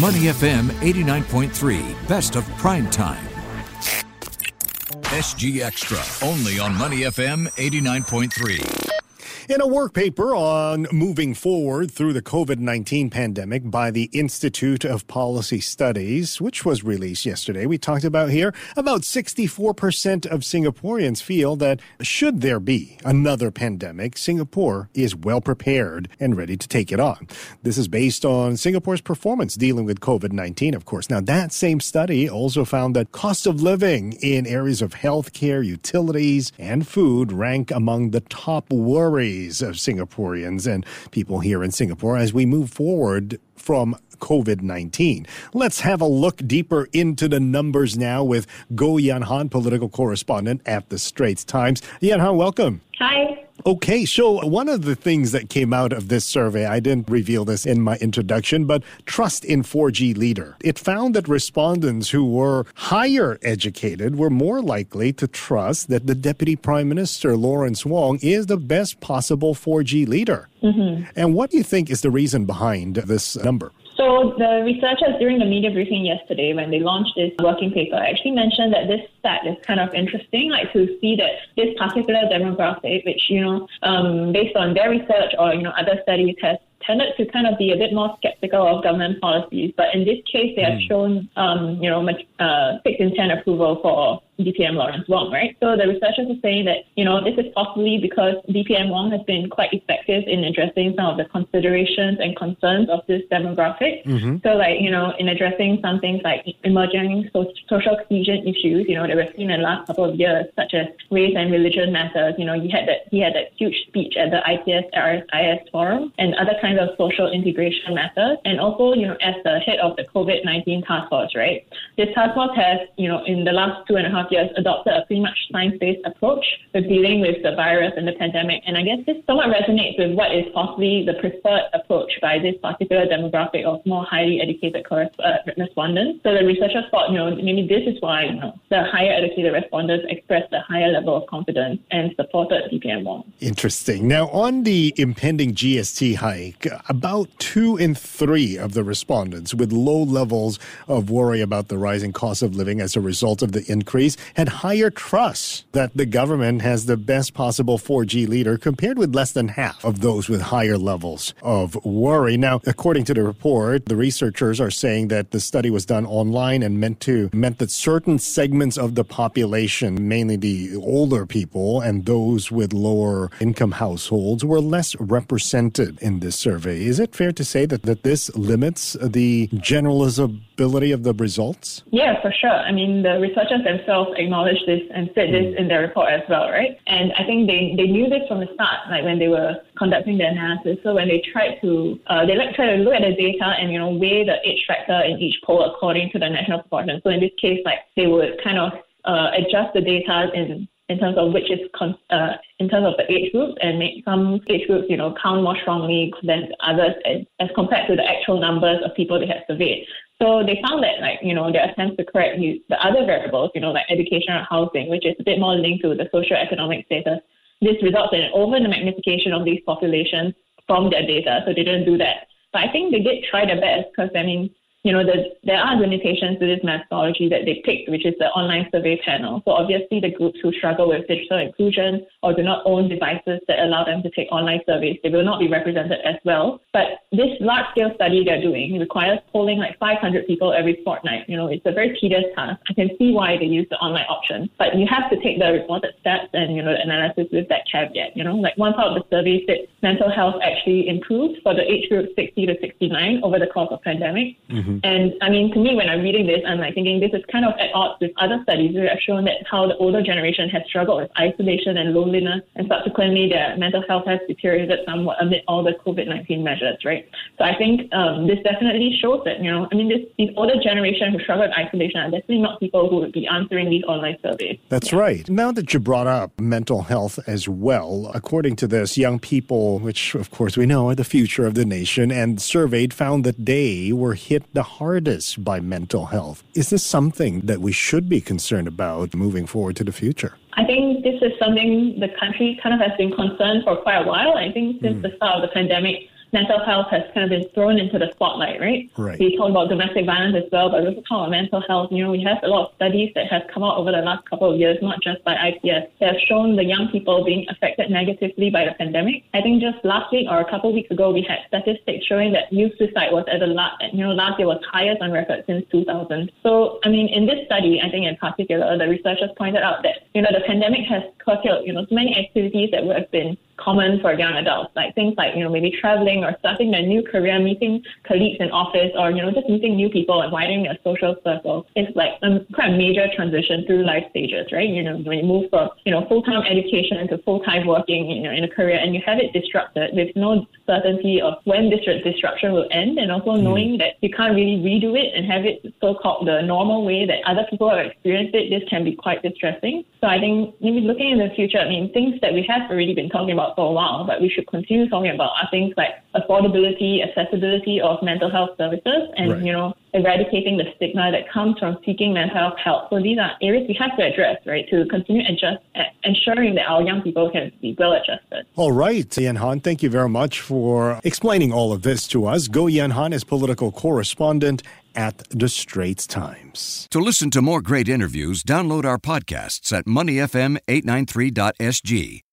Money FM 89.3, best of prime time. SG Extra, only on Money FM 89.3. In a work paper on moving forward through the COVID 19 pandemic by the Institute of Policy Studies, which was released yesterday, we talked about here about 64% of Singaporeans feel that should there be another pandemic, Singapore is well prepared and ready to take it on. This is based on Singapore's performance dealing with COVID 19, of course. Now, that same study also found that cost of living in areas of healthcare, utilities, and food rank among the top worries of Singaporeans and people here in Singapore as we move forward from COVID 19. Let's have a look deeper into the numbers now with Goh Yan Han, political correspondent at the Straits Times. Yan Han, welcome. Hi. Okay, so one of the things that came out of this survey, I didn't reveal this in my introduction, but trust in 4G leader. It found that respondents who were higher educated were more likely to trust that the Deputy Prime Minister, Lawrence Wong, is the best possible 4G leader. Mm-hmm. And what do you think is the reason behind this number? So the researchers during the media briefing yesterday, when they launched this working paper, actually mentioned that this stat is kind of interesting, like to see that this particular demographic, which you know, um, based on their research or you know other studies, has tended to kind of be a bit more skeptical of government policies. But in this case, they have mm. shown, um, you know, much, uh, fixed intent approval for DPM Lawrence Wong, right? So the researchers are saying that, you know, this is possibly because DPM Wong has been quite effective in addressing some of the considerations and concerns of this demographic. Mm-hmm. So, like, you know, in addressing some things like emerging so- social cohesion issues, you know, that we've seen in the last couple of years, such as race and religion matters. You know, he had that he had that huge speech at the IPS RSIS forum and other kinds of social integration matters. And also, you know, as the head of the COVID nineteen task force, right? This task force has, you know, in the last two and a half years adopted a pretty much science-based approach with dealing with the virus and the pandemic. And I guess this somewhat resonates with what is possibly the preferred approach by this particular demographic of more highly educated respondents. So the researchers thought, you know, maybe this is why, you know, the higher educated respondents expressed a higher level of confidence and supported DPM Wong. Interesting. Now, on the impending GST hike, about two in three of the respondents with low levels of worry about the rising cost of living as a result of the increase had higher trust that the government has the best possible 4G leader compared with less than half of those with higher levels of worry. Now, according to the report, the researchers are saying that the study was done online and meant to meant that certain segments of the population, mainly the older people and those with lower income households, were less represented in this survey. Is it fair to say that, that this limits the generalizability of the results? Yeah, for sure. I mean, the researchers themselves acknowledged this and said mm. this in their report as well, right? And I think they, they knew this from the start, like when they were conducting the analysis. So when they tried to, uh, they like try to look at the data and, you know, weigh the age factor in each poll according to the national proportion. So in this case, like they would kind of uh, adjust the data in in terms of which is con- uh, in terms of the age groups and make some age groups you know count more strongly than others as, as compared to the actual numbers of people they have surveyed. So they found that, like, you know, their attempts to correct the other variables, you know, like education or housing, which is a bit more linked to the socio-economic status, this results in an over the magnification of these populations from their data. So they didn't do that. But I think they did try their best because, I mean, you know, the, there are limitations to this methodology that they picked, which is the online survey panel. So obviously the groups who struggle with digital inclusion or do not own devices that allow them to take online surveys, they will not be represented as well. But this large scale study they're doing requires polling like 500 people every fortnight. You know, it's a very tedious task. I can see why they use the online option, but you have to take the reported steps and, you know, the analysis with that caveat. You know, like one part of the survey said mental health actually improved for the age group 60 to 69 over the course of pandemic. Mm-hmm. Mm-hmm. And I mean, to me, when I'm reading this, I'm like thinking this is kind of at odds with other studies that have shown that how the older generation has struggled with isolation and loneliness, and subsequently their mental health has deteriorated somewhat amid all the COVID-19 measures, right? So I think um, this definitely shows that, you know, I mean, this, these older generation who struggle with isolation are definitely not people who would be answering these online surveys. That's yeah. right. Now that you brought up mental health as well, according to this, young people, which of course we know are the future of the nation, and surveyed found that they were hit the the hardest by mental health. Is this something that we should be concerned about moving forward to the future? I think this is something the country kind of has been concerned for quite a while. I think since mm. the start of the pandemic, mental health has kind of been thrown into the spotlight, right? Right. We talk about domestic violence as well, but we also talk about mental health. You know, we have a lot of studies that have come out over the last couple of years, not just by IPS, that have shown the young people being affected negatively by the pandemic. I think just last week or a couple of weeks ago, we had statistics showing that youth suicide was at the last, you know, last year was highest on record since 2000. So, I mean, in this study, I think in particular, the researchers pointed out that, you know, the pandemic has curtailed, you know, so many activities that would have been common for young adults, like things like, you know, maybe traveling or starting a new career, meeting colleagues in office, or, you know, just meeting new people and widening your social circle. It's like a quite a major transition through life stages, right? You know, when you move from, you know, full-time education to full-time working, you know, in a career and you have it disrupted with no certainty of when this disruption will end and also mm. knowing that you can't really redo it and have it so-called the normal way that other people have experienced it, this can be quite distressing. So I think maybe looking in the future, I mean, things that we have already been talking about for a while, but we should continue talking about are things like affordability, accessibility of mental health services, and right. you know, eradicating the stigma that comes from seeking mental health help. So these are areas we have to address, right, to continue adjust, ensuring that our young people can be well adjusted. All right, Yan Han, thank you very much for explaining all of this to us. Goh Yan Han is political correspondent at the Straits Times. To listen to more great interviews, download our podcasts at moneyfm893.sg